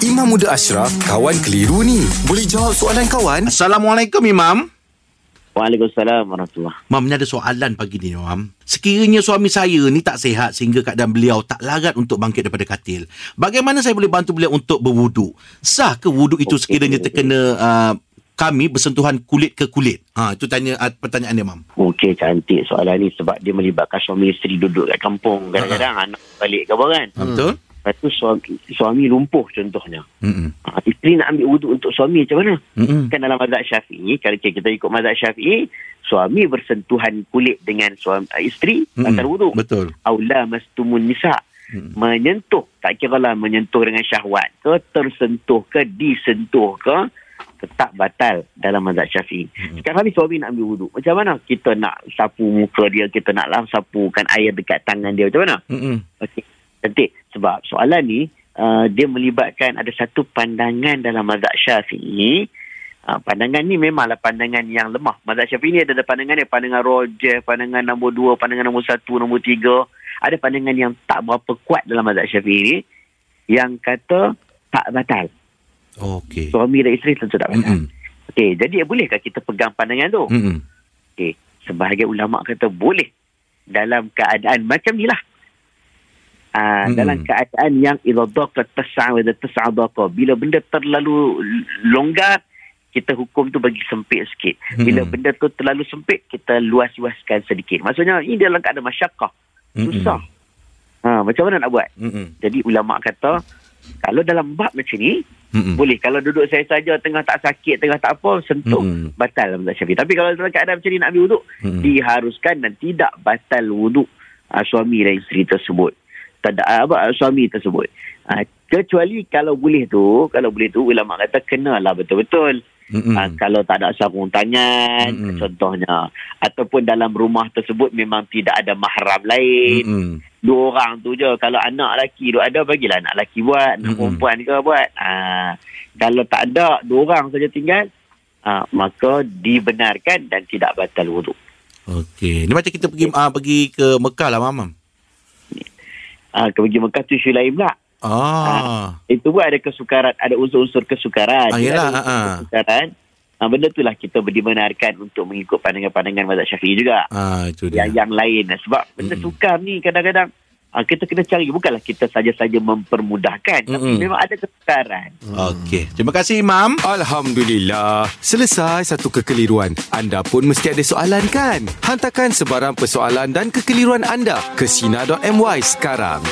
Imam Muda Ashraf, kawan keliru ni. Boleh jawab soalan kawan? Assalamualaikum Imam. Waalaikumsalam warahmatullahi Mam, ni ada soalan pagi ni, Mam. Sekiranya suami saya ni tak sihat sehingga keadaan beliau tak larat untuk bangkit daripada katil. Bagaimana saya boleh bantu beliau untuk berwuduk? Sah ke wuduk itu sekiranya terkena uh, kami bersentuhan kulit ke kulit? Ha, itu tanya uh, pertanyaan dia, Mam. Okey, cantik soalan ni sebab dia melibatkan suami isteri duduk kat kampung. Kadang-kadang anak balik ke apa kan. Ha, betul? Lepas tu suami, suami lumpuh contohnya. Mm-mm. Ha, isteri nak ambil wuduk untuk suami macam mana? Mm-mm. Kan dalam mazhab syafi'i, kalau kita ikut mazhab syafi'i, suami bersentuhan kulit dengan suami, isteri Mm-mm. antara wuduk. Betul. Aula mastumun nisa. Mm. Menyentuh, tak kira lah menyentuh dengan syahwat ke, tersentuh ke, disentuh ke, tetap batal dalam mazhab syafi'i. Mm-mm. Sekarang ni suami nak ambil wuduk. Macam mana kita nak sapu muka dia, kita nak lah sapukan air dekat tangan dia. Macam mana? Mm-mm. Okey. Cantik. Sebab soalan ni, uh, dia melibatkan ada satu pandangan dalam mazhab syafi'i. Uh, pandangan ni memanglah pandangan yang lemah. Mazhab syafi'i ni ada, ada pandangan dia. Pandangan rojeh, pandangan nombor dua, pandangan nombor satu, nombor tiga. Ada pandangan yang tak berapa kuat dalam mazhab syafi'i ni. Yang kata tak batal. Okey. Suami dan isteri tentu tak batal. Okey, jadi bolehkah kita pegang pandangan tu? Okey, sebahagian ulama kata boleh dalam keadaan macam ni lah. Uh, Hmm. Dalam keadaan yang idadaka tasa'wada tasa'adaka. Bila benda terlalu longgar, kita hukum tu bagi sempit sikit. Bila Hmm. benda tu terlalu sempit, kita luas-luaskan sedikit. Maksudnya, ini dalam keadaan masyarakat. Susah. Ha, macam mana nak buat? Mm-mm. Jadi ulama kata, kalau dalam bab macam ni, Mm-mm. boleh. Kalau duduk saya saja tengah tak sakit, tengah tak apa, sentuh. Mm-mm. Batal mazhab syafi'i. Tapi kalau dalam keadaan macam ni nak ambil wuduk, Mm-mm. diharuskan dan tidak batal wuduk uh, suami dan isteri tersebut. Tak ada apa suami tersebut. Uh, kecuali kalau boleh tu, kalau boleh tu ulama kata kenalah betul-betul. Uh, kalau tak ada sarung tangan Mm-mm. contohnya ataupun dalam rumah tersebut memang tidak ada mahram lain. Mm-mm. Dua orang tu je. Kalau anak lelaki tu ada bagilah anak lelaki buat, anak perempuan ke buat. Uh, kalau tak ada dua orang saja tinggal uh, maka dibenarkan dan tidak batal wuduk. Okey. Ni macam kita pergi uh, pergi ke Mekah lah, Mam. Uh, ke pergi Mekah tu isu lain pula. Ah. Itu pun ada kesukaran, ada unsur-unsur kesukaran. Ah, yelah, ada ah, ah. Kesukaran. Ah, benda itulah kita dibenarkan untuk mengikut pandangan-pandangan mazhab syafi'i juga. Ah, itu dia. Yang, yang lain. Sebab benda Mm-mm. sukar ni kadang-kadang ah, kita kena cari. Bukanlah kita saja-saja mempermudahkan. Tapi Mm-mm. memang ada kesukaran. Okey. Terima kasih, Imam. Alhamdulillah. Selesai satu kekeliruan. Anda pun mesti ada soalan kan? Hantarkan sebarang persoalan dan kekeliruan anda ke Sina.my sekarang.